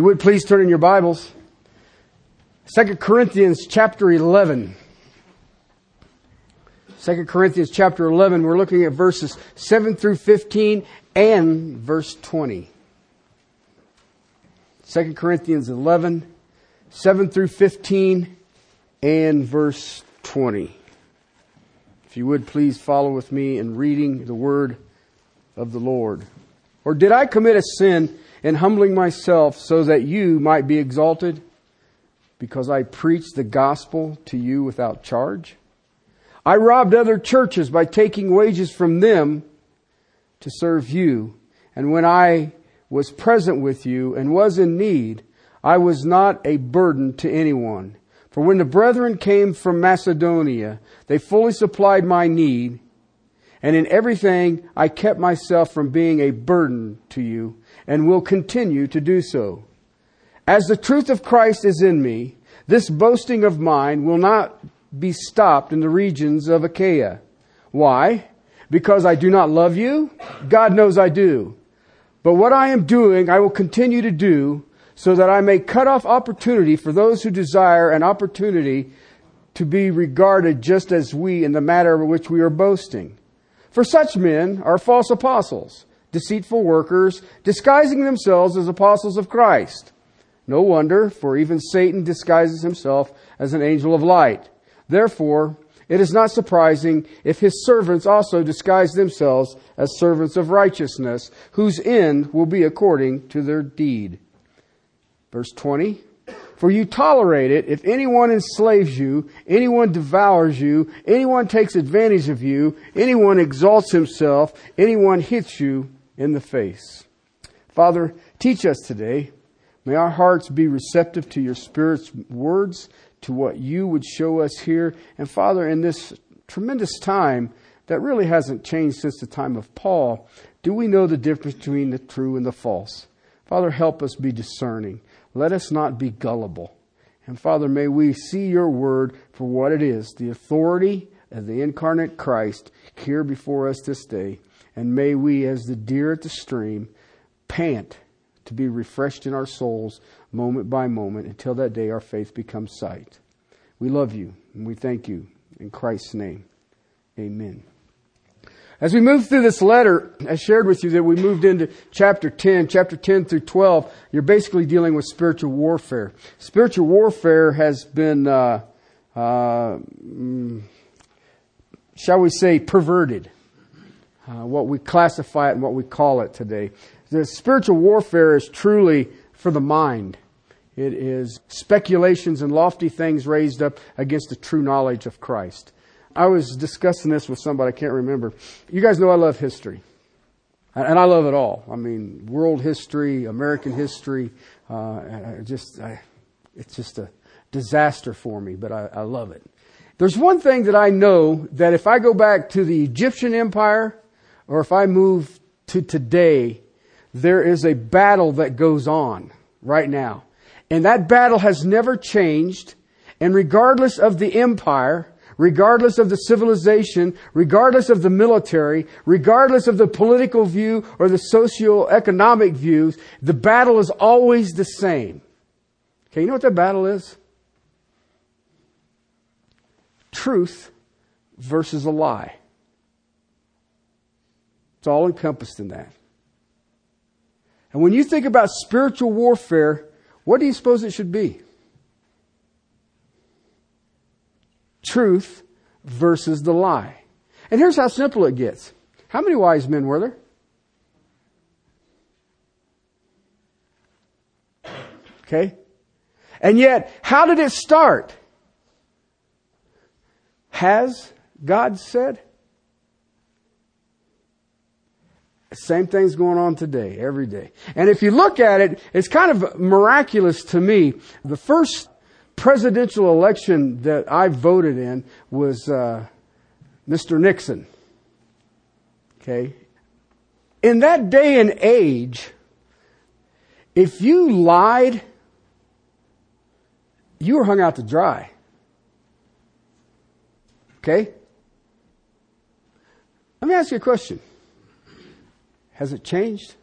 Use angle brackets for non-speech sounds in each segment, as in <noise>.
You would please turn in your Bibles. 2 Corinthians chapter 11. 2 Corinthians chapter 11, we're looking at verses 7 through 15 and verse 20. 2 Corinthians 11, 7 through 15 and verse 20. If you would please follow with me in reading the word of the Lord. Or did I commit a sin in humbling myself so that you might be exalted? Because I preached the gospel to you without charge? I robbed other churches by taking wages from them to serve you. And when I was present with you and was in need, I was not a burden to anyone. For when the brethren came from Macedonia, they fully supplied my need, and in everything I kept myself from being a burden to you, and will continue to do so. As the truth of Christ is in me, this boasting of mine will not be stopped in the regions of Achaia. Why? Because I do not love you? God knows I do. But what I am doing, I will continue to do so that I may cut off opportunity for those who desire an opportunity to be regarded just as we in the matter of which we are boasting. For such men are false apostles, deceitful workers, disguising themselves as apostles of Christ. No wonder, for even Satan disguises himself as an angel of light. Therefore, it is not surprising if his servants also disguise themselves as servants of righteousness, whose end will be according to their deed. Verse 20. For you tolerate it if anyone enslaves you, anyone devours you, anyone takes advantage of you, anyone exalts himself, anyone hits you in the face. Father, teach us today. May our hearts be receptive to your Spirit's words, to what you would show us here. And Father, in this tremendous time that really hasn't changed since the time of Paul, do we know the difference between the true and the false? Father, help us be discerning. Let us not be gullible. And Father, may we see your word for what it is, the authority of the incarnate Christ here before us this day. And may we, as the deer at the stream, pant to be refreshed in our souls moment by moment until that day our faith becomes sight. We love you and we thank you. In Christ's name, amen. As we move through this letter, I shared with you that we moved into chapter 10, chapter 10 through 12. You're basically dealing with spiritual warfare. Spiritual warfare has been, uh, uh, mm, shall we say, perverted. Uh, what we classify it and what we call it today. The spiritual warfare is truly for the mind. It is speculations and lofty things raised up against the true knowledge of Christ. I was discussing this with somebody, I can't remember. You guys know I love history. And I love it all. I mean, world history, American history, uh, just, I, it's just a disaster for me, but I, I love it. There's one thing that I know that if I go back to the Egyptian empire, or if I move to today, there is a battle that goes on right now. And that battle has never changed. And regardless of the empire, regardless of the civilization, regardless of the military, regardless of the political view or the socio-economic views, the battle is always the same. Okay, you know what that battle is? Truth versus a lie. It's all encompassed in that. And when you think about spiritual warfare, what do you suppose it should be? Truth versus the lie. And here's how simple it gets. How many wise men were there? Okay? And yet, how did it start? Has God said? Same thing's going on today, every day. And if you look at it, it's kind of miraculous to me. The first presidential election that I voted in was uh, Mr. Nixon. Okay? In that day and age, if you lied, you were hung out to dry. Okay? Let me ask you a question. Has it changed?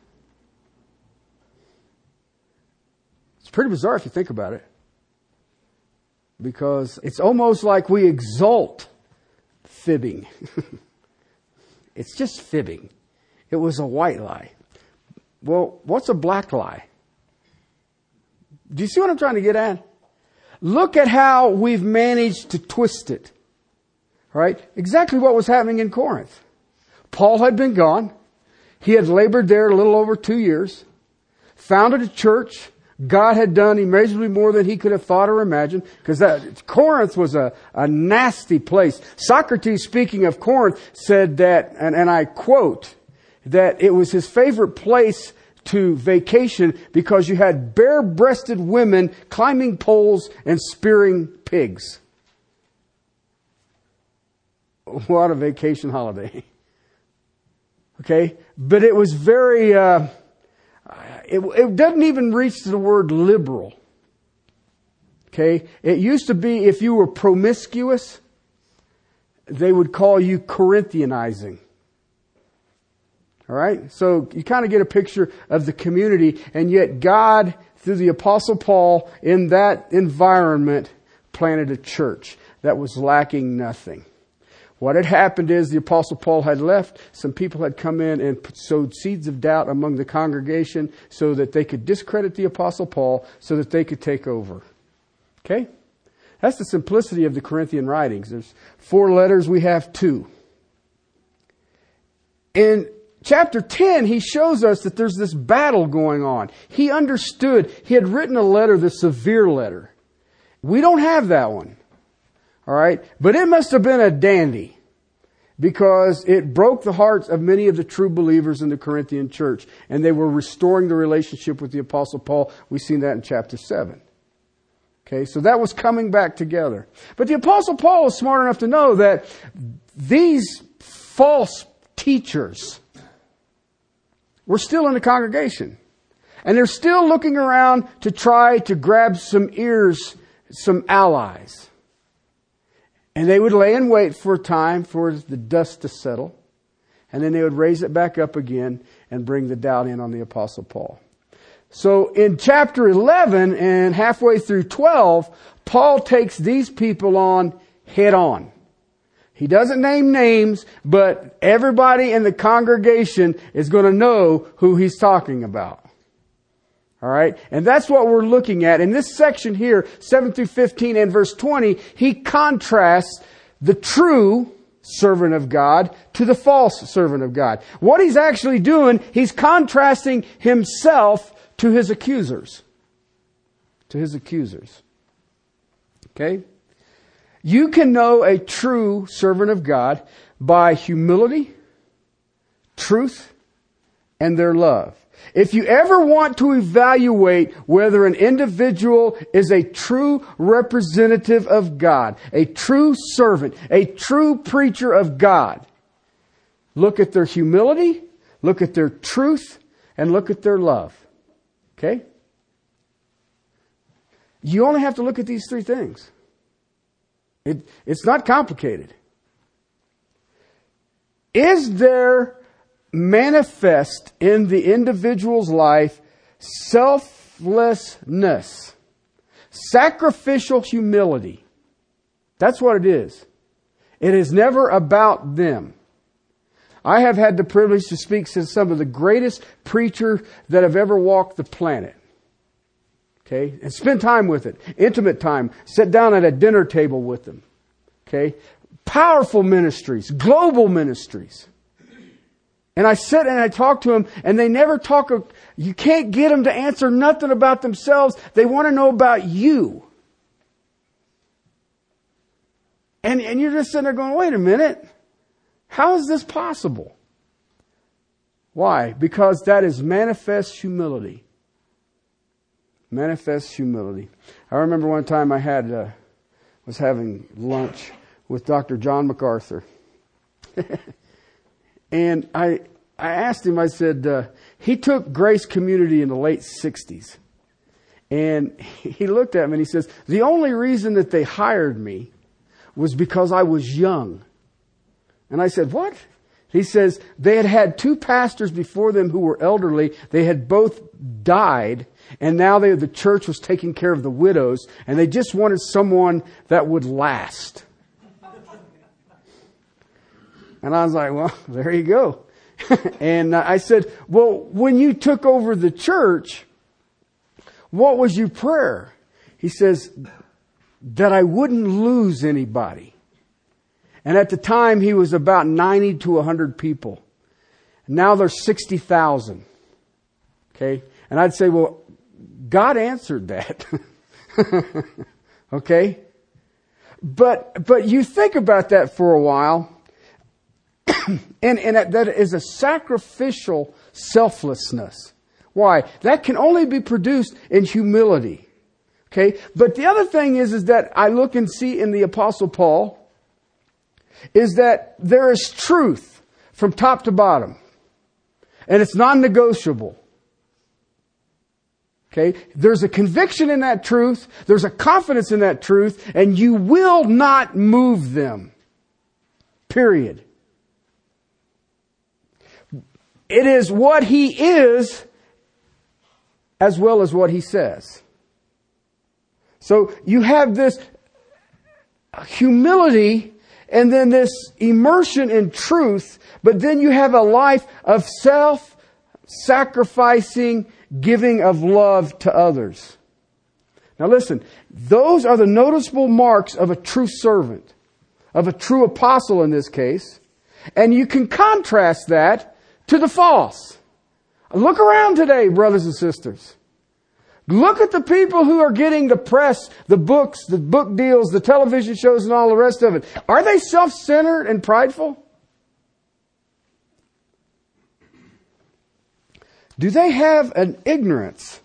It's pretty bizarre if you think about it. Because it's almost like we exalt fibbing. <laughs> it's just fibbing. It was a white lie. Well, what's a black lie? Do you see what I'm trying to get at? Look at how we've managed to twist it. Right? Exactly what was happening in Corinth. Paul had been gone. He had labored there a little over two years, founded a church. God had done immeasurably more than he could have thought or imagined, because Corinth was a, a nasty place. Socrates, speaking of Corinth, said that, and, and I quote, that it was his favorite place to vacation because you had bare-breasted women climbing poles and spearing pigs. <laughs> What a vacation holiday. <laughs> Okay? But it was very, uh, it, it doesn't even reach the word liberal. Okay? It used to be if you were promiscuous, they would call you Corinthianizing. All right? So you kind of get a picture of the community, and yet God, through the Apostle Paul, in that environment, planted a church that was lacking nothing. What had happened is the Apostle Paul had left. Some people had come in and sowed seeds of doubt among the congregation so that they could discredit the Apostle Paul so that they could take over. Okay? That's the simplicity of the Corinthian writings. There's four letters, we have two. In chapter 10, he shows us that there's this battle going on. He understood. He had written a letter, the severe letter. We don't have that one. All right. But it must have been a dandy because it broke the hearts of many of the true believers in the Corinthian church and they were restoring the relationship with the apostle Paul. We've seen that in chapter 7. Okay, so that was coming back together. But the apostle Paul was smart enough to know that these false teachers were still in the congregation. And they're still looking around to try to grab some ears, some allies. And they would lay in wait for a time for the dust to settle. And then they would raise it back up again and bring the doubt in on the apostle Paul. So in chapter 11 and halfway through 12, Paul takes these people on head on. He doesn't name names, but everybody in the congregation is going to know who he's talking about. All right. And that's what we're looking at. In this section here, 7 through 15 and verse 20, he contrasts the true servant of God to the false servant of God. What he's actually doing, he's contrasting himself to his accusers. To his accusers. Okay? You can know a true servant of God by humility, truth, and their love. If you ever want to evaluate whether an individual is a true representative of God, a true servant, a true preacher of God, look at their humility, look at their truth, and look at their love. Okay? You only have to look at these three things. It, it's not complicated. Is there manifest in the individual's life selflessness, sacrificial humility. That's what it is. It is never about them. I have had the privilege to speak to some of the greatest preachers that have ever walked the planet. Okay? And spend time with it. Intimate time. Sit down at a dinner table with them. Okay? Powerful ministries. Global ministries. And I sit and I talk to them and they never talk, you can't get them to answer nothing about themselves. They want to know about you. And, and you're just sitting there going, wait a minute. How is this possible? Why? Because that is manifest humility. Manifest humility. I remember one time I had, uh, was having lunch with Dr. John MacArthur. <laughs> And I, I asked him, I said, uh, he took Grace Community in the late 60s. And he looked at me and he says, the only reason that they hired me was because I was young. And I said, what? He says they had had two pastors before them who were elderly. They had both died, and now they, the church was taking care of the widows, and they just wanted someone that would last. And I was like, well, <laughs> there you go. <laughs> and uh, I said, well, when you took over the church, what was your prayer? He says, that I wouldn't lose anybody. And at the time, he was about 90 to 100 people. Now there's 60,000. Okay? And I'd say, well, God answered that. <laughs> okay? But, but you think about that for a while, <coughs> and, and that is a sacrificial selflessness. Why? That can only be produced in humility. Okay? But the other thing is, is that I look and see in the apostle Paul, is that there is truth from top to bottom. And it's non-negotiable. Okay? There's a conviction in that truth. There's a confidence in that truth. And you will not move them. Period. It is what he is as well as what he says. So you have this humility and then this immersion in truth, but then you have a life of self sacrificing giving of love to others. Now listen, those are the noticeable marks of a true servant, of a true apostle in this case, and you can contrast that to the false. Look around today, brothers and sisters. Look at the people who are getting the press, the books, the book deals, the television shows, and all the rest of it. Are they self centered and prideful? Do they have an ignorance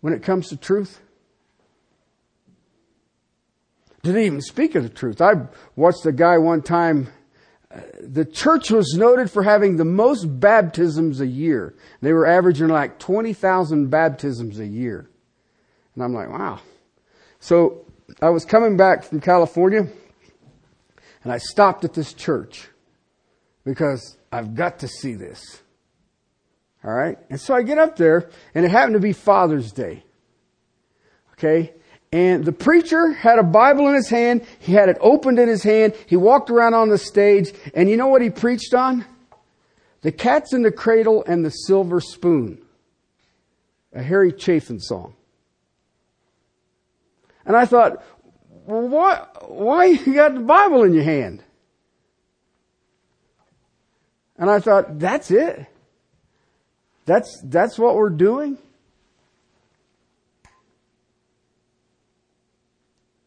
when it comes to truth? Do they even speak of the truth? I watched a guy one time the church was noted for having the most baptisms a year. They were averaging like 20,000 baptisms a year. And I'm like, wow. So I was coming back from California and I stopped at this church because I've got to see this. All right. And so I get up there and it happened to be Father's Day. Okay. And the preacher had a Bible in his hand. He had it opened in his hand. He walked around on the stage. And you know what he preached on? The Cat's in the Cradle and the Silver Spoon. A Harry Chapin song. And I thought, well, why, why you got the Bible in your hand? And I thought, that's it? That's, that's what we're doing?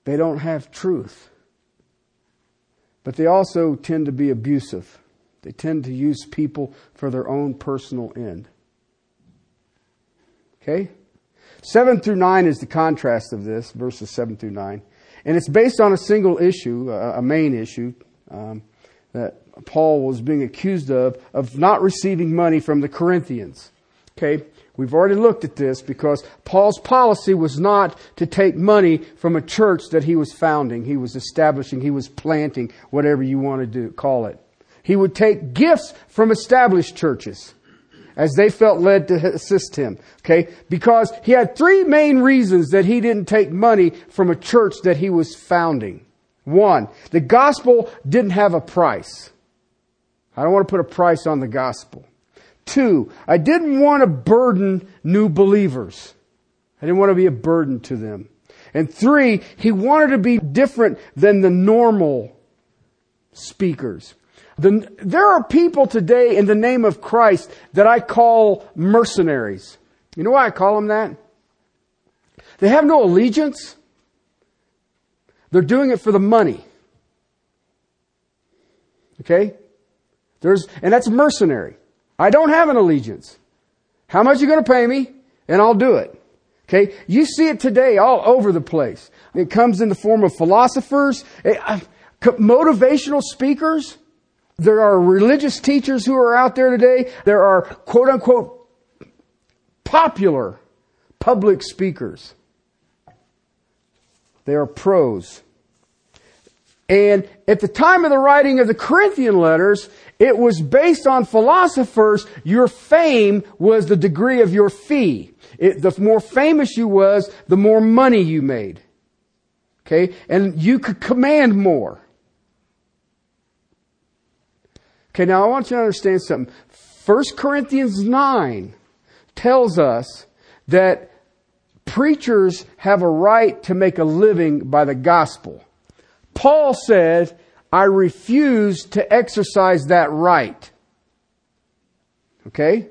They don't have truth. But they also tend to be abusive. They tend to use people for their own personal end. Okay? 7 through 9 is the contrast of this, verses 7 through 9. And it's based on a single issue, a main issue, um, that Paul was being accused of, of not receiving money from the Corinthians. Okay? We've already looked at this because Paul's policy was not to take money from a church that he was founding, he was establishing, he was planting, whatever you want to do, call it. He would take gifts from established churches as they felt led to assist him. Okay? Because he had three main reasons that he didn't take money from a church that he was founding. One, the gospel didn't have a price. I don't want to put a price on the gospel. Two, I didn't want to burden new believers. I didn't want to be a burden to them. And three, he wanted to be different than the normal speakers. The, there are people today in the name of Christ that I call mercenaries. You know why I call them that? They have no allegiance. They're doing it for the money. Okay? There's, and that's mercenary. I don't have an allegiance. How much are you going to pay me? And I'll do it. Okay? You see it today all over the place. It comes in the form of philosophers, eh, uh, motivational speakers. There are religious teachers who are out there today. There are quote unquote popular public speakers. They are pros. And at the time of the writing of the Corinthian letters, it was based on philosophers. Your fame was the degree of your fee. It, the more famous you was, the more money you made. Okay? And you could command more. Okay, now I want you to understand something. 1 Corinthians 9 tells us that preachers have a right to make a living by the gospel. Paul said, I refuse to exercise that right. Okay?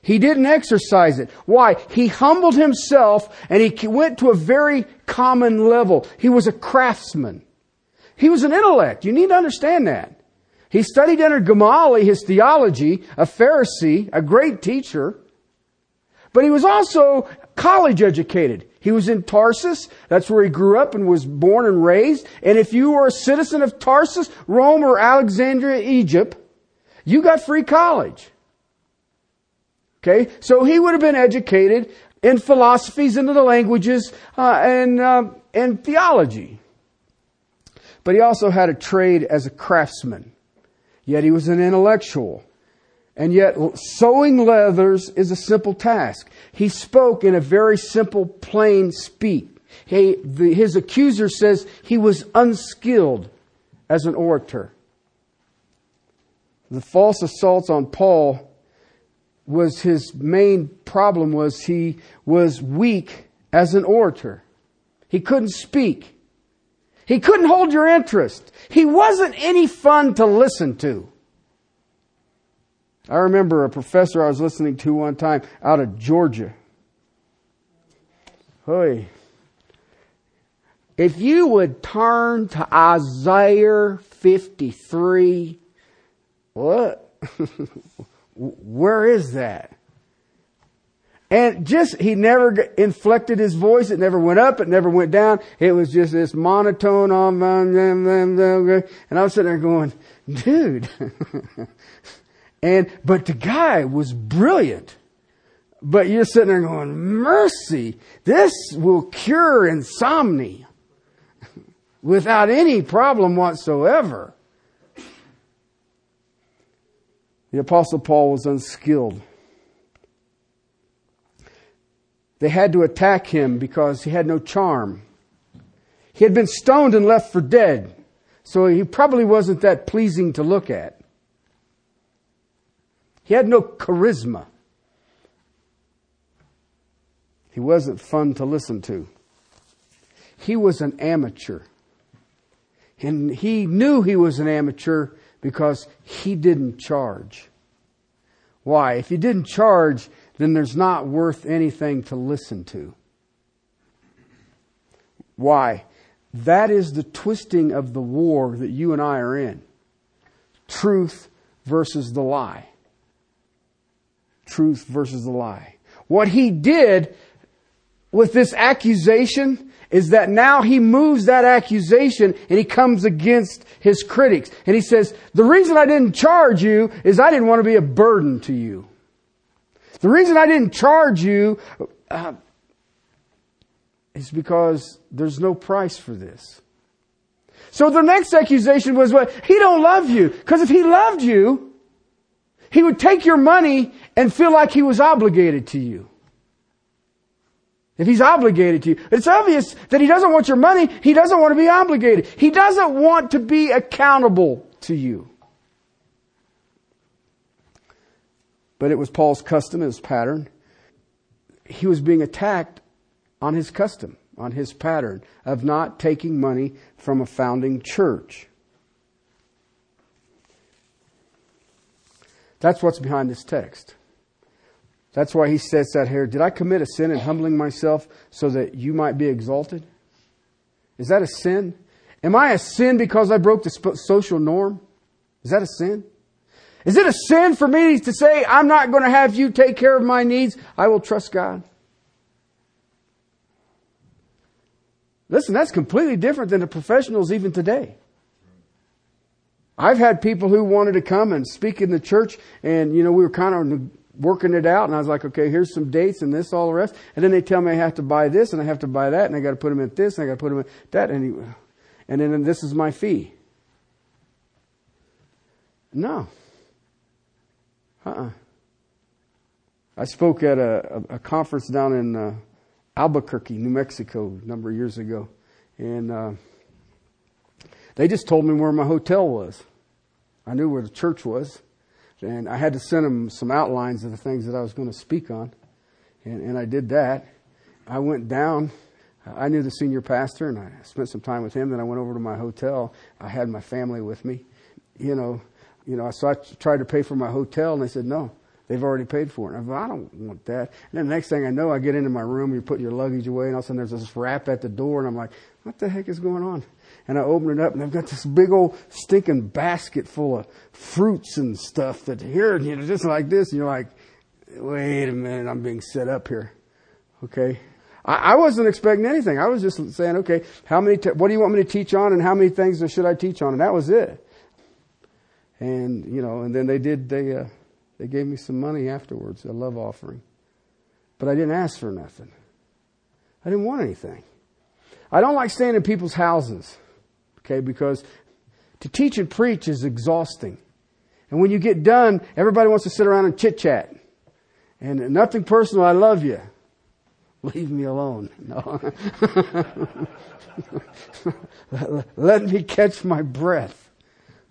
He didn't exercise it. Why? He humbled himself and he went to a very common level. He was a craftsman. He was an intellect. You need to understand that. He studied under Gamaliel, his theology, a Pharisee, a great teacher. But he was also college educated. He was in Tarsus. That's where he grew up and was born and raised. And if you were a citizen of Tarsus, Rome, or Alexandria, Egypt, you got free college. Okay? So he would have been educated in philosophies, into the languages, uh, and, uh, and theology. But he also had a trade as a craftsman. Yet he was an intellectual. And yet sewing leathers is a simple task. He spoke in a very simple, plain speak. He, the, his accuser says he was unskilled as an orator. The false assaults on Paul was his main problem was he was weak as an orator. He couldn't speak. He couldn't hold your interest. He wasn't any fun to listen to. I remember a professor I was listening to one time out of Georgia. Hey, if you would turn to Isaiah 53, what? <laughs> Where is that? And just, he never inflected his voice. It never went up. It never went down. It was just this monotone on, and I was sitting there going, dude. <laughs> and, but the guy was brilliant. But you're sitting there going, mercy, this will cure insomnia <laughs> without any problem whatsoever. The apostle Paul was unskilled. They had to attack him because he had no charm. He had been stoned and left for dead, so he probably wasn't that pleasing to look at. He had no charisma. He wasn't fun to listen to. He was an amateur. And he knew he was an amateur because he didn't charge. Why? If he didn't charge, then there's not worth anything to listen to. Why? That is the twisting of the war that you and I are in. Truth versus the lie. Truth versus the lie. What he did with this accusation is that now he moves that accusation and he comes against his critics. And he says, the reason I didn't charge you is I didn't want to be a burden to you. The reason I didn't charge you uh, is because there's no price for this. So the next accusation was, well, he don't love you. Because if he loved you, he would take your money and feel like he was obligated to you. If he's obligated to you. It's obvious that he doesn't want your money. He doesn't want to be obligated. He doesn't want to be accountable to you. But it was Paul's custom, and his pattern. He was being attacked on his custom, on his pattern of not taking money from a founding church. That's what's behind this text. That's why he says that here. Did I commit a sin in humbling myself so that you might be exalted? Is that a sin? Am I a sin because I broke the social norm? Is that a sin? Is it a sin for me to say, I'm not going to have you take care of my needs? I will trust God. Listen, that's completely different than the professionals even today. I've had people who wanted to come and speak in the church, and you know we were kind of working it out, and I was like, okay, here's some dates and this, all the rest. And then they tell me I have to buy this and I have to buy that, and I got to put them in this and I got to put them in that. And, he, and then this is my fee. No. Uh-uh. I spoke at a, a, a conference down in uh, Albuquerque, New Mexico, a number of years ago, and uh, they just told me where my hotel was. I knew where the church was, and I had to send them some outlines of the things that I was going to speak on, and, and I did that. I went down. I knew the senior pastor, and I spent some time with him. Then I went over to my hotel. I had my family with me, you know, you know. So I tried to pay for my hotel, and they said no. They've already paid for it. I, thought, I don't want that. And then the next thing I know, I get into my room, you put your luggage away, and all of a sudden there's this rap at the door, and I'm like, what the heck is going on? And I open it up, and they've got this big old stinking basket full of fruits and stuff that here, you know, just like this, and you're like, wait a minute, I'm being set up here. Okay? I, I wasn't expecting anything. I was just saying, okay, how many, te- what do you want me to teach on, and how many things should I teach on? And that was it. And, you know, and then they did, they, uh, they gave me some money afterwards, a love offering. But I didn't ask for nothing. I didn't want anything. I don't like staying in people's houses, okay, because to teach and preach is exhausting. And when you get done, everybody wants to sit around and chit chat. And nothing personal, I love you. Leave me alone. <laughs> No. <laughs> Let me catch my breath.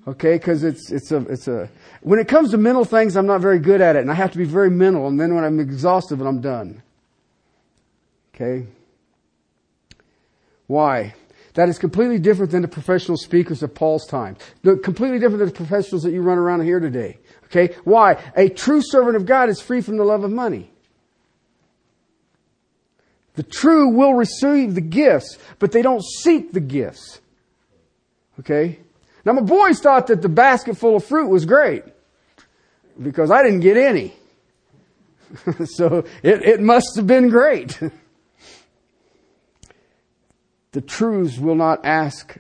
Okay, because it's it's a it's a when it comes to mental things, I'm not very good at it, and I have to be very mental. And then when I'm exhausted, I'm done. Okay. Why? That is completely different than the professional speakers of Paul's time. The, completely different than the professionals that you run around here today. Okay? Why? A true servant of God is free from the love of money. The true will receive the gifts, but they don't seek the gifts. Okay? Now my boys thought that the basket full of fruit was great because I didn't get any. <laughs> so it, it must have been great. <laughs> the truths will not ask.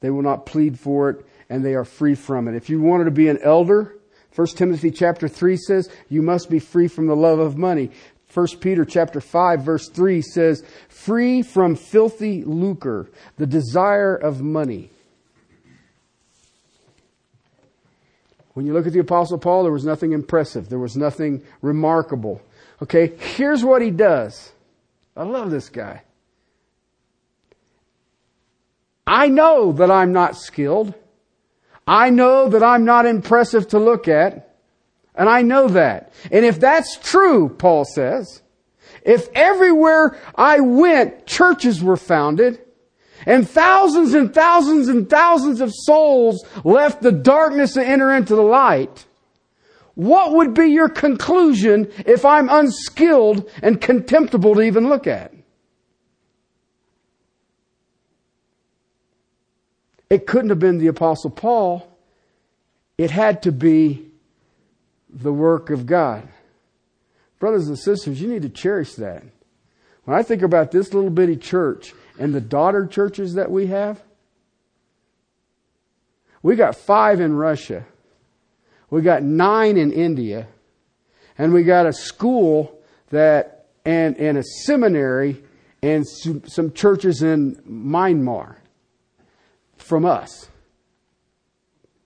They will not plead for it and they are free from it. If you wanted to be an elder, 1 Timothy chapter 3 says you must be free from the love of money. 1 Peter chapter 5 verse 3 says, free from filthy lucre, the desire of money. When you look at the apostle Paul, there was nothing impressive. There was nothing remarkable. Okay, here's what he does. I love this guy. I know that I'm not skilled. I know that I'm not impressive to look at. And I know that. And if that's true, Paul says, if everywhere I went, churches were founded, and thousands and thousands and thousands of souls left the darkness to enter into the light, what would be your conclusion if I'm unskilled and contemptible to even look at? It couldn't have been the apostle Paul. It had to be the work of God. Brothers and sisters, you need to cherish that. When I think about this little bitty church and the daughter churches that we have, we got five in Russia. We got nine in India. And we got a school that, and, and a seminary and some, some churches in Myanmar from us.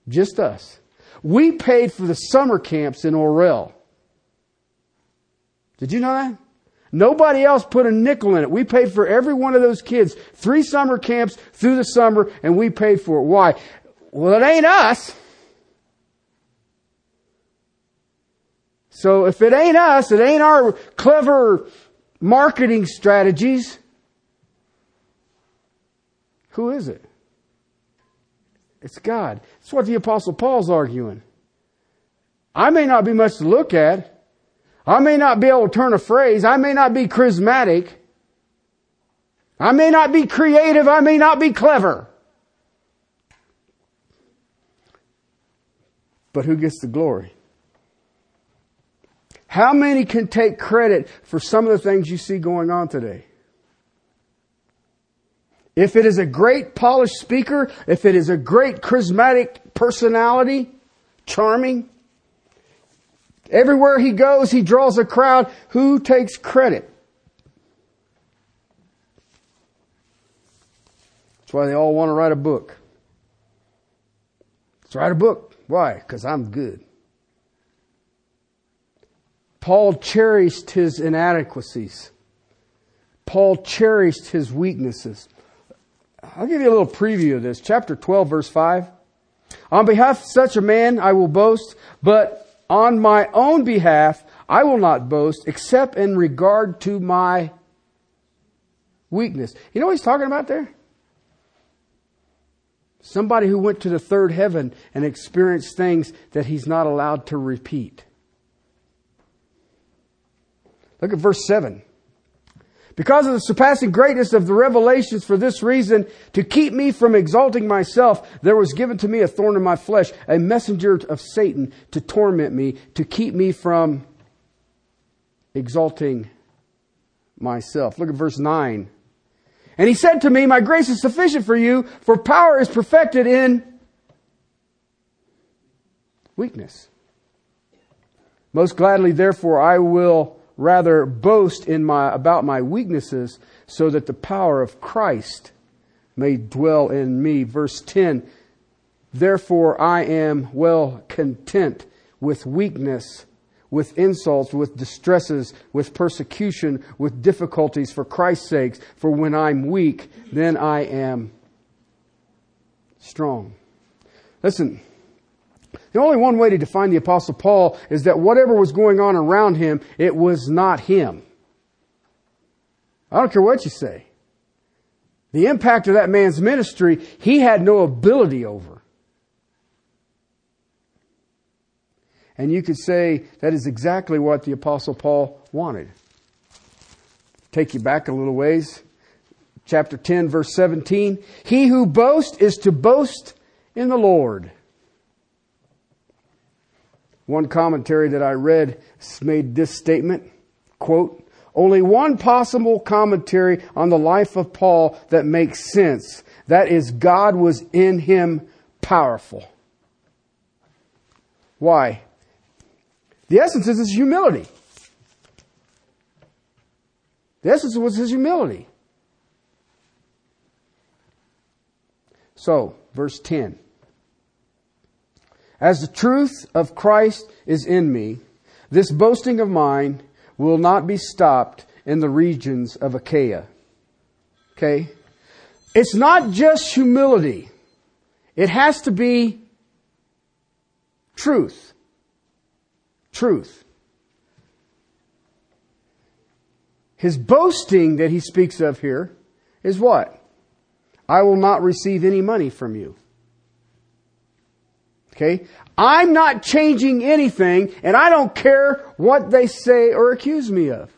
Just us. We paid for the summer camps in Orel. Did you know that? Nobody else put a nickel in it. We paid for every one of those kids. Three summer camps through the summer, and we paid for it. Why? Well, it ain't us. So if it ain't us, it ain't our clever marketing strategies, who is it? It's God. It's what the Apostle Paul's arguing. I may not be much to look at. I may not be able to turn a phrase. I may not be charismatic. I may not be creative. I may not be clever. But who gets the glory? How many can take credit for some of the things you see going on today? If it is a great polished speaker, if it is a great charismatic personality, charming, everywhere he goes, he draws a crowd. Who takes credit? That's why they all want to write a book. Let's write a book. Why? Because I'm good. Paul cherished his inadequacies. Paul cherished his weaknesses. I'll give you a little preview of this. Chapter 12, verse 5. On behalf of such a man, I will boast, but on my own behalf, I will not boast except in regard to my weakness. You know what he's talking about there? Somebody who went to the third heaven and experienced things that he's not allowed to repeat. Look at verse 7. Because of the surpassing greatness of the revelations for this reason, to keep me from exalting myself, there was given to me a thorn in my flesh, a messenger of Satan to torment me, to keep me from exalting myself. Look at verse 9. And he said to me, My grace is sufficient for you, for power is perfected in weakness. Most gladly, therefore, I will rather boast in my, about my weaknesses so that the power of Christ may dwell in me. Verse 10 Therefore, I am well content with weakness with insults, with distresses, with persecution, with difficulties for Christ's sakes. For when I'm weak, then I am strong. Listen, the only one way to define the apostle Paul is that whatever was going on around him, it was not him. I don't care what you say. The impact of that man's ministry, he had no ability over. And you could say that is exactly what the Apostle Paul wanted. Take you back a little ways. Chapter 10, verse 17. He who boasts is to boast in the Lord. One commentary that I read made this statement, quote, only one possible commentary on the life of Paul that makes sense. That is, God was in him powerful. Why? The essence is his humility. The essence was his humility. So, verse 10. As the truth of Christ is in me, this boasting of mine will not be stopped in the regions of Achaia. Okay? It's not just humility. It has to be truth truth. His boasting that he speaks of here is what? I will not receive any money from you. Okay? I'm not changing anything and I don't care what they say or accuse me of.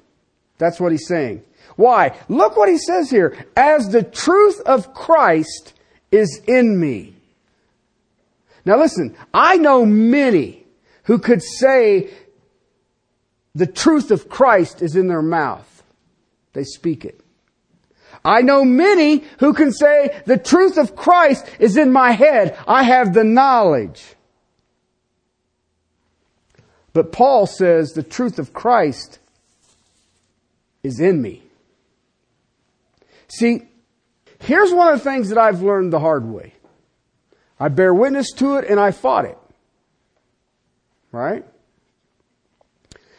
That's what he's saying. Why? Look what he says here. As the truth of Christ is in me. Now listen, I know many who could say the truth of Christ is in their mouth. They speak it. I know many who can say the truth of Christ is in my head. I have the knowledge. But Paul says the truth of Christ is in me. See, here's one of the things that I've learned the hard way. I bear witness to it and I fought it. Right?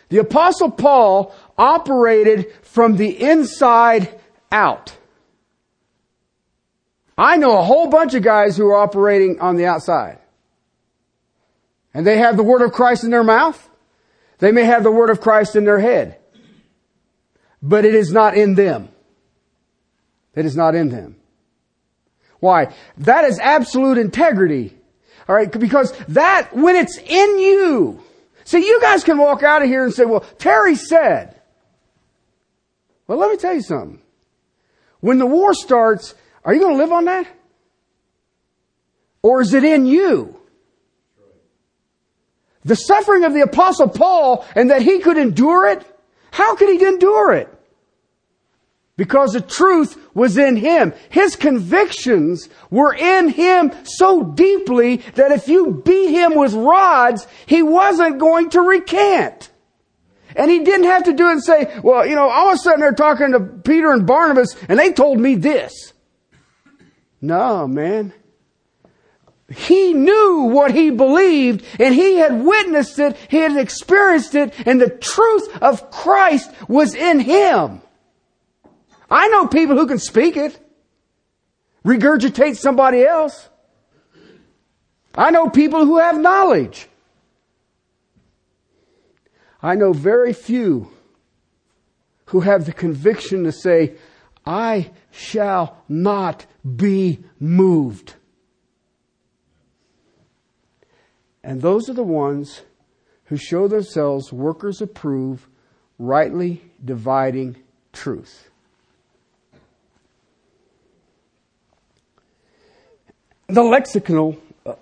The apostle Paul operated from the inside out. I know a whole bunch of guys who are operating on the outside. And they have the word of Christ in their mouth. They may have the word of Christ in their head. But it is not in them. It is not in them. Why? That is absolute integrity all right, because that, when it's in you, see, you guys can walk out of here and say, well, Terry said. Well, let me tell you something. When the war starts, are you going to live on that? Or is it in you? The suffering of the apostle Paul and that he could endure it, how could he endure it? Because the truth was in him. His convictions were in him so deeply that if you beat him with rods, he wasn't going to recant. And he didn't have to do it and say, well, you know, I was sitting there talking to Peter and Barnabas and they told me this. No, man. He knew what he believed and he had witnessed it, he had experienced it, and the truth of Christ was in him. I know people who can speak it, regurgitate somebody else. I know people who have knowledge. I know very few who have the conviction to say, I shall not be moved. And those are the ones who show themselves workers approve, rightly dividing truth. The lexical uh,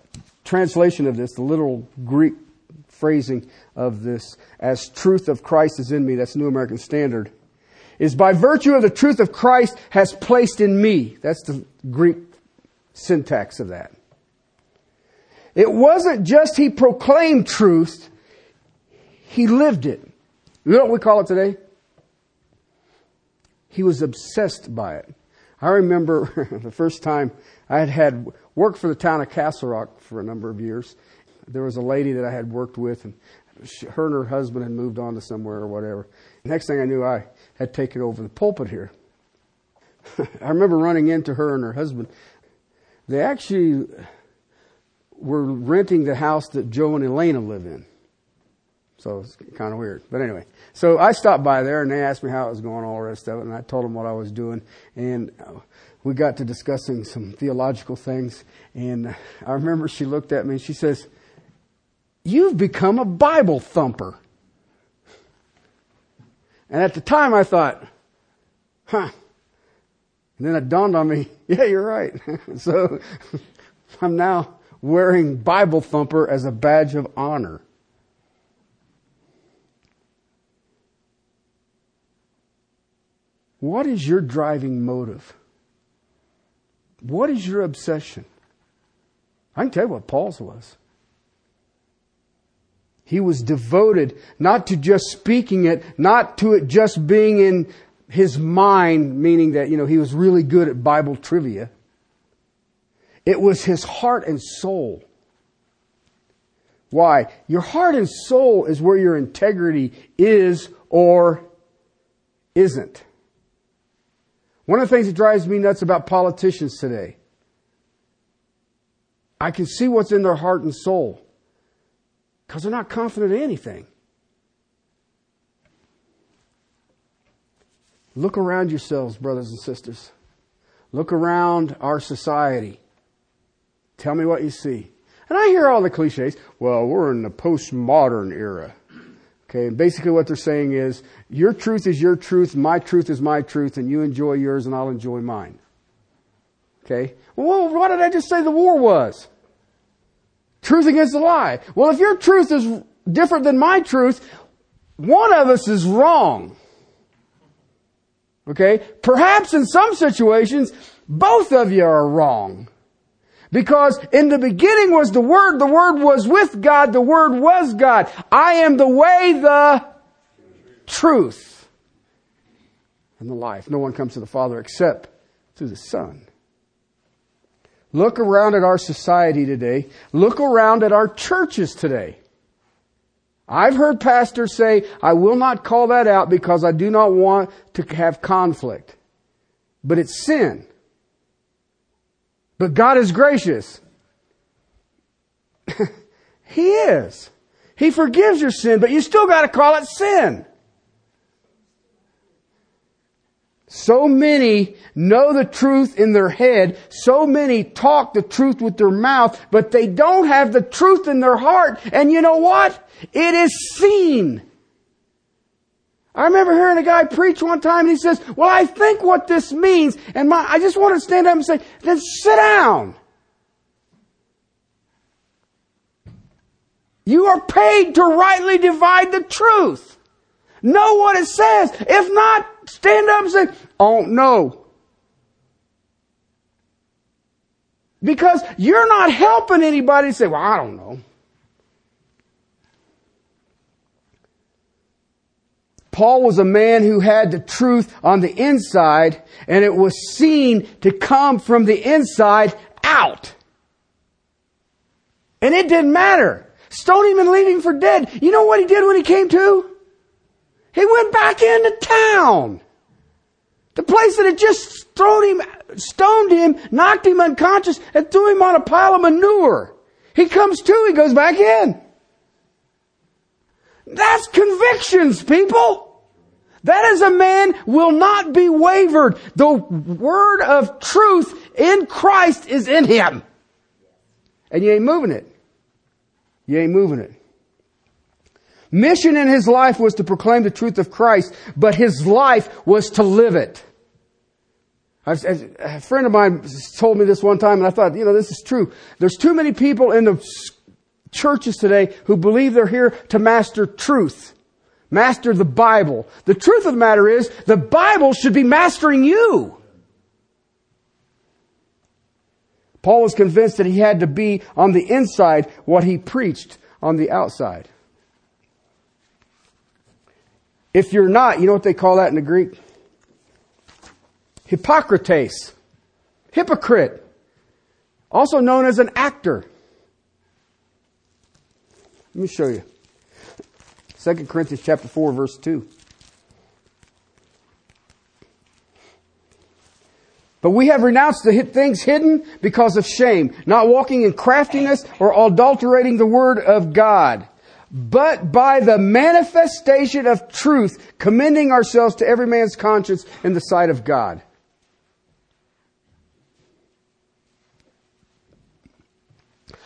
translation of this, the literal Greek phrasing of this, as truth of Christ is in me, that's New American Standard, is by virtue of the truth of Christ has placed in me. That's the Greek syntax of that. It wasn't just he proclaimed truth, he lived it. You know what we call it today? He was obsessed by it. I remember <laughs> the first time I had had worked for the town of Castle Rock for a number of years. There was a lady that I had worked with, and she, her and her husband had moved on to somewhere or whatever. Next thing I knew, I had taken over the pulpit here. <laughs> I remember running into her and her husband. They actually were renting the house that Joe and Elena live in. So it's kind of weird. But anyway, so I stopped by there and they asked me how it was going, all the rest of it, and I told them what I was doing. And uh, we got to discussing some theological things. And uh, I remember she looked at me and she says, You've become a Bible thumper. And at the time I thought, huh. And then it dawned on me, <laughs> yeah, you're right. <laughs> so <laughs> I'm now wearing Bible thumper as a badge of honor. What is your driving motive? What is your obsession? I can tell you what Paul's was. He was devoted not to just speaking it, not to it just being in his mind, meaning that, you know, he was really good at Bible trivia. It was his heart and soul. Why? Your heart and soul is where your integrity is or isn't. One of the things that drives me nuts about politicians today, I can see what's in their heart and soul because they're not confident in anything. Look around yourselves, brothers and sisters. Look around our society. Tell me what you see. And I hear all the cliches. Well, we're in the postmodern era. Okay, and basically what they're saying is, your truth is your truth, my truth is my truth, and you enjoy yours and I'll enjoy mine. Okay? Well, what did I just say the war was? Truth against a lie. Well, if your truth is different than my truth, one of us is wrong. Okay? Perhaps in some situations, both of you are wrong. Because in the beginning was the Word, the Word was with God, the Word was God. I am the way, the truth, and the life. No one comes to the Father except through the Son. Look around at our society today. Look around at our churches today. I've heard pastors say, I will not call that out because I do not want to have conflict. But it's sin. But God is gracious. <laughs> he is. He forgives your sin, but you still got to call it sin. So many know the truth in their head. So many talk the truth with their mouth, but they don't have the truth in their heart. And you know what? It is seen. I remember hearing a guy preach one time and he says, well, I think what this means, and my, I just want to stand up and say, then sit down. You are paid to rightly divide the truth. Know what it says. If not, stand up and say, oh no. Because you're not helping anybody say, well, I don't know. Paul was a man who had the truth on the inside and it was seen to come from the inside out. And it didn't matter. Stone him and leave him for dead. You know what he did when he came to? He went back into town. The place that had just thrown him, stoned him, knocked him unconscious, and threw him on a pile of manure. He comes to, he goes back in. That's convictions, people. That is a man will not be wavered. The word of truth in Christ is in him. And you ain't moving it. You ain't moving it. Mission in his life was to proclaim the truth of Christ, but his life was to live it. A friend of mine told me this one time, and I thought, you know, this is true. There's too many people in the churches today who believe they're here to master truth, master the Bible. The truth of the matter is, the Bible should be mastering you. Paul was convinced that he had to be on the inside what he preached on the outside. If you're not, you know what they call that in the Greek? Hippocrates. Hypocrite. Also known as an actor. Let me show you. 2 Corinthians chapter 4 verse 2. But we have renounced the things hidden because of shame, not walking in craftiness or adulterating the word of God but by the manifestation of truth, commending ourselves to every man's conscience in the sight of God.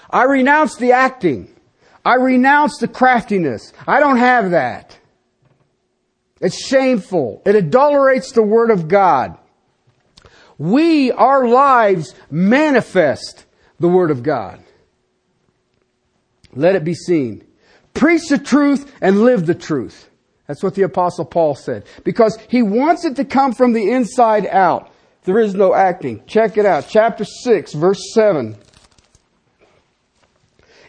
I renounce the acting. I renounce the craftiness. I don't have that. It's shameful. It adulterates the Word of God. We, our lives, manifest the Word of God. Let it be seen. Preach the truth and live the truth. That's what the apostle Paul said. Because he wants it to come from the inside out. There is no acting. Check it out. Chapter 6, verse 7.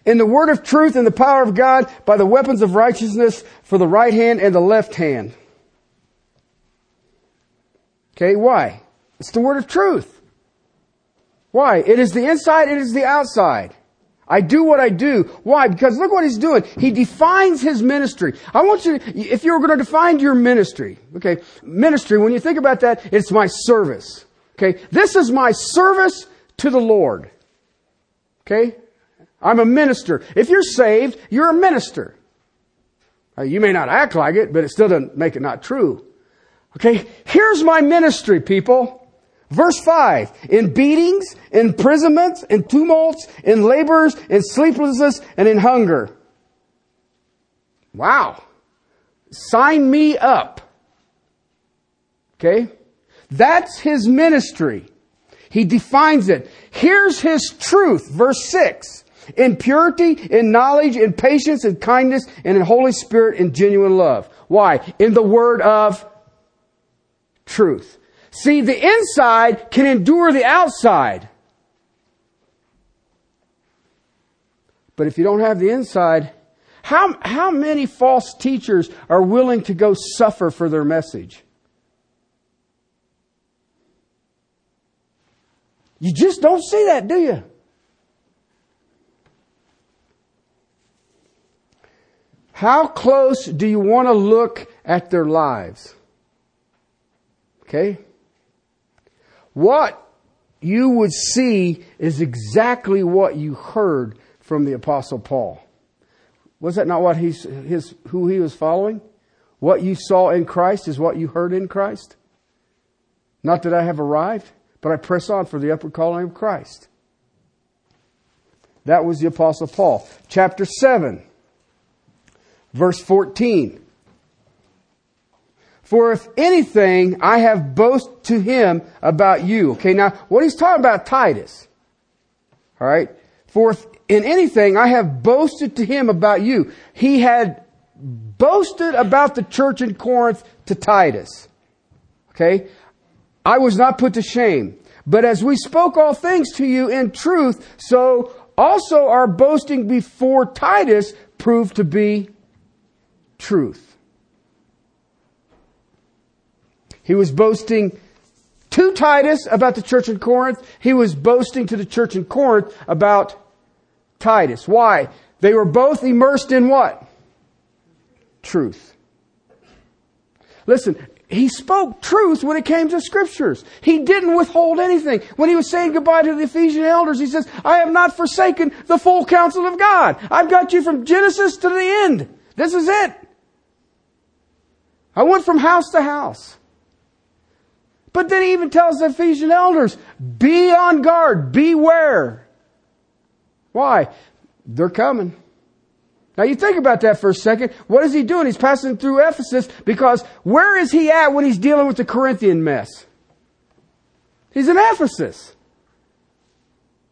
In the word of truth and the power of God by the weapons of righteousness for the right hand and the left hand. Okay, why? It's the word of truth. Why? It is the inside, it is the outside. I do what I do. Why? Because look what he's doing. He defines his ministry. I want you, to, if you're going to define your ministry, okay, ministry, when you think about that, it's my service. Okay, this is my service to the Lord. Okay, I'm a minister. If you're saved, you're a minister. Uh, you may not act like it, but it still doesn't make it not true. Okay, here's my ministry, people. Verse 5, in beatings, in imprisonments, in tumults, in labors, in sleeplessness, and in hunger. Wow. Sign me up. Okay? That's his ministry. He defines it. Here's his truth. Verse 6. In purity, in knowledge, in patience, in kindness, and in Holy Spirit, in genuine love. Why? In the word of truth. See, the inside can endure the outside. But if you don't have the inside, how, how many false teachers are willing to go suffer for their message? You just don't see that, do you? How close do you want to look at their lives? Okay? What you would see is exactly what you heard from the apostle Paul. Was that not what he's, his, who he was following? What you saw in Christ is what you heard in Christ? Not that I have arrived, but I press on for the upward calling of Christ. That was the apostle Paul. Chapter 7, verse 14. For if anything, I have boast to him about you. Okay, now what he's talking about Titus. Alright? For if in anything I have boasted to him about you. He had boasted about the church in Corinth to Titus. Okay? I was not put to shame. But as we spoke all things to you in truth, so also our boasting before Titus proved to be truth. He was boasting to Titus about the church in Corinth. He was boasting to the church in Corinth about Titus. Why? They were both immersed in what? Truth. Listen, he spoke truth when it came to scriptures. He didn't withhold anything. When he was saying goodbye to the Ephesian elders, he says, I have not forsaken the full counsel of God. I've got you from Genesis to the end. This is it. I went from house to house. But then he even tells the Ephesian elders, be on guard, beware. Why? They're coming. Now you think about that for a second. What is he doing? He's passing through Ephesus because where is he at when he's dealing with the Corinthian mess? He's in Ephesus.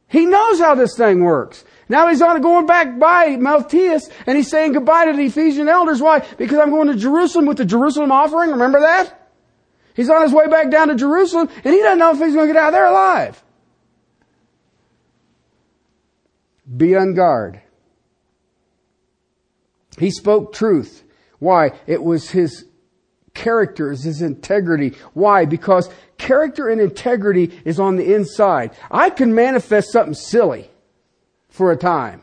He knows how this thing works. Now he's on going back by Miletus and he's saying goodbye to the Ephesian elders. Why? Because I'm going to Jerusalem with the Jerusalem offering. Remember that? He's on his way back down to Jerusalem and he doesn't know if he's going to get out of there alive. Be on guard. He spoke truth. Why? It was his character, is his integrity. Why? Because character and integrity is on the inside. I can manifest something silly for a time,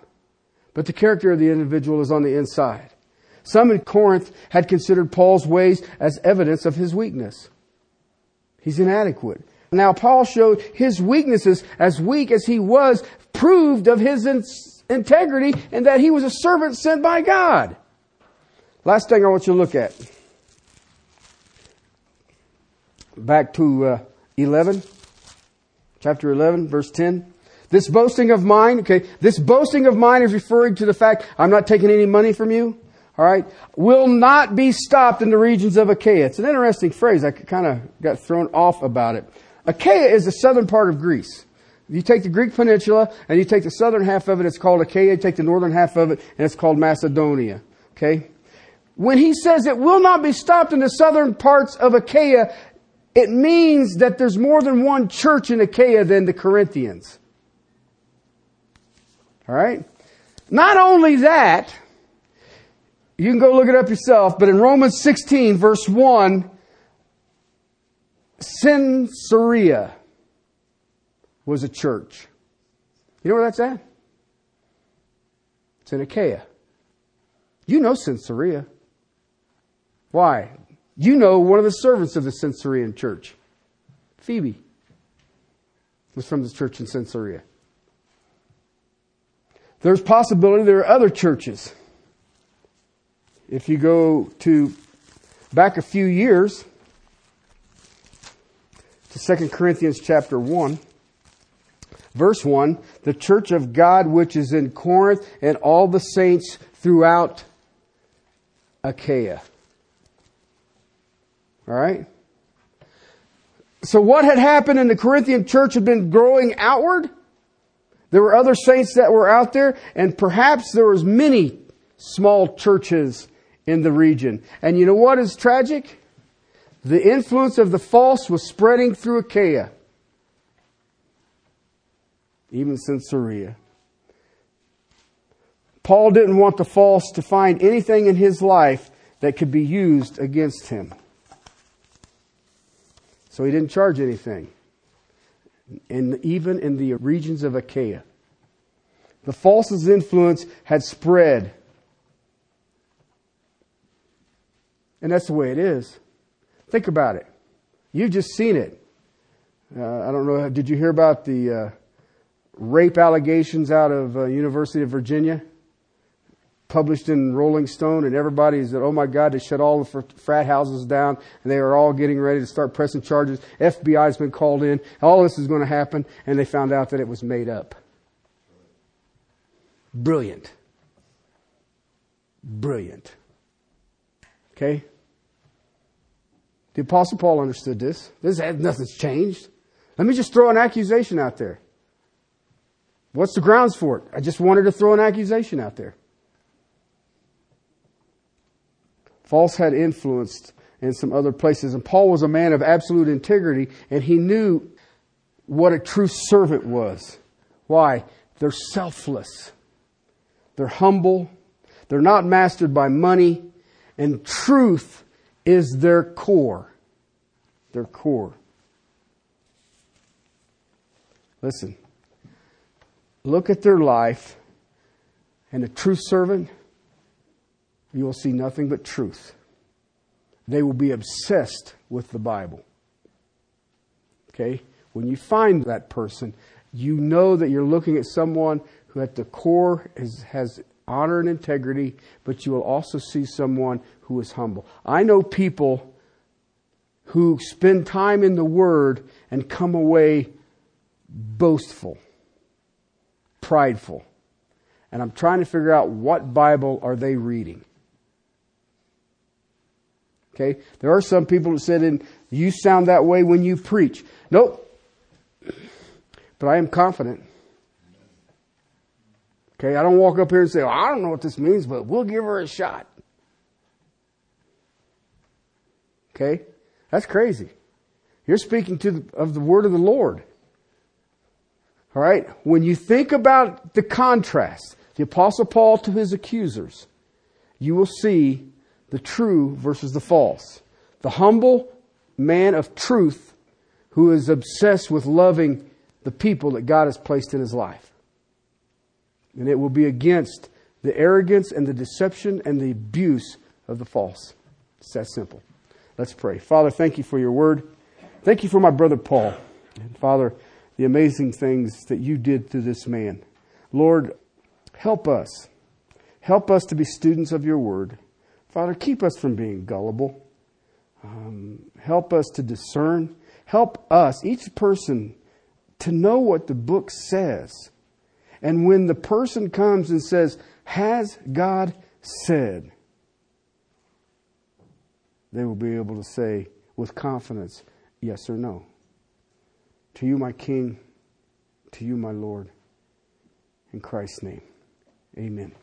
but the character of the individual is on the inside. Some in Corinth had considered Paul's ways as evidence of his weakness. He's inadequate. Now Paul showed his weaknesses as weak as he was proved of his integrity and that he was a servant sent by God. Last thing I want you to look at. Back to uh, 11, chapter 11, verse 10. This boasting of mine, okay, this boasting of mine is referring to the fact I'm not taking any money from you, all right, will not be stopped in the regions of Achaia. It's an interesting phrase. I kind of got thrown off about it. Achaia is the southern part of Greece. You take the Greek peninsula and you take the southern half of it, it's called Achaia. You take the northern half of it and it's called Macedonia. Okay? When he says it will not be stopped in the southern parts of Achaia, it means that there's more than one church in Achaia than the Corinthians. Alright? Not only that, you can go look it up yourself, but in Romans 16 verse 1, Cenchrea was a church. You know where that's at? It's in Achaia. You know Cenchrea. Why? You know one of the servants of the Cenchrean church. Phoebe was from the church in Cenchrea. There's possibility there are other churches. If you go to back a few years to 2 Corinthians chapter 1, Verse 1, the church of God which is in Corinth and all the saints throughout Achaia. All right? So what had happened in the Corinthian church had been growing outward. There were other saints that were out there and perhaps there was many small churches in the region. And you know what is tragic? The influence of the false was spreading through Achaia even Cenchrea. Paul didn't want the false to find anything in his life that could be used against him. So he didn't charge anything. And even in the regions of Achaia. The false's influence had spread. And that's the way it is. Think about it. You've just seen it. Uh, I don't know. Did you hear about the uh, rape allegations out of uh, University of Virginia, published in Rolling Stone, and everybody said, "Oh my God!" They shut all the frat houses down, and they are all getting ready to start pressing charges. FBI has been called in. All this is going to happen, and they found out that it was made up. Brilliant. Brilliant. Okay. The Apostle Paul understood this. This nothing's changed. Let me just throw an accusation out there. What's the grounds for it? I just wanted to throw an accusation out there. False had influenced in some other places, and Paul was a man of absolute integrity, and he knew what a true servant was. Why? They're selfless. They're humble. They're not mastered by money, and truth is their core. their core. Listen, look at their life, and a true servant, you will see nothing but truth. They will be obsessed with the Bible. Okay? When you find that person, you know that you're looking at someone who at the core is, has honor and integrity, but you will also see someone who is humble. I know people who spend time in the Word and come away boastful, prideful. And I'm trying to figure out what Bible are they reading. Okay? There are some people that said, "And you sound that way when you preach. Nope. But I am confident. Okay? I don't walk up here and say, well, I don't know what this means, but we'll give her a shot. Okay? That's crazy. You're speaking to the, of the word of the Lord. All right? When you think about the contrast, the apostle Paul to his accusers, you will see the true versus the false. The humble man of truth who is obsessed with loving the people that God has placed in his life. And it will be against the arrogance and the deception and the abuse of the false. It's that simple. Let's pray. Father, thank you for your word. Thank you for my brother Paul. And Father, the amazing things that you did through this man. Lord, help us. Help us to be students of your word. Father, keep us from being gullible. Um, help us to discern. Help us, each person, to know what the book says. And when the person comes and says, Has God said? They will be able to say with confidence, Yes or no. To you, my King, to you, my Lord. In Christ's name, amen.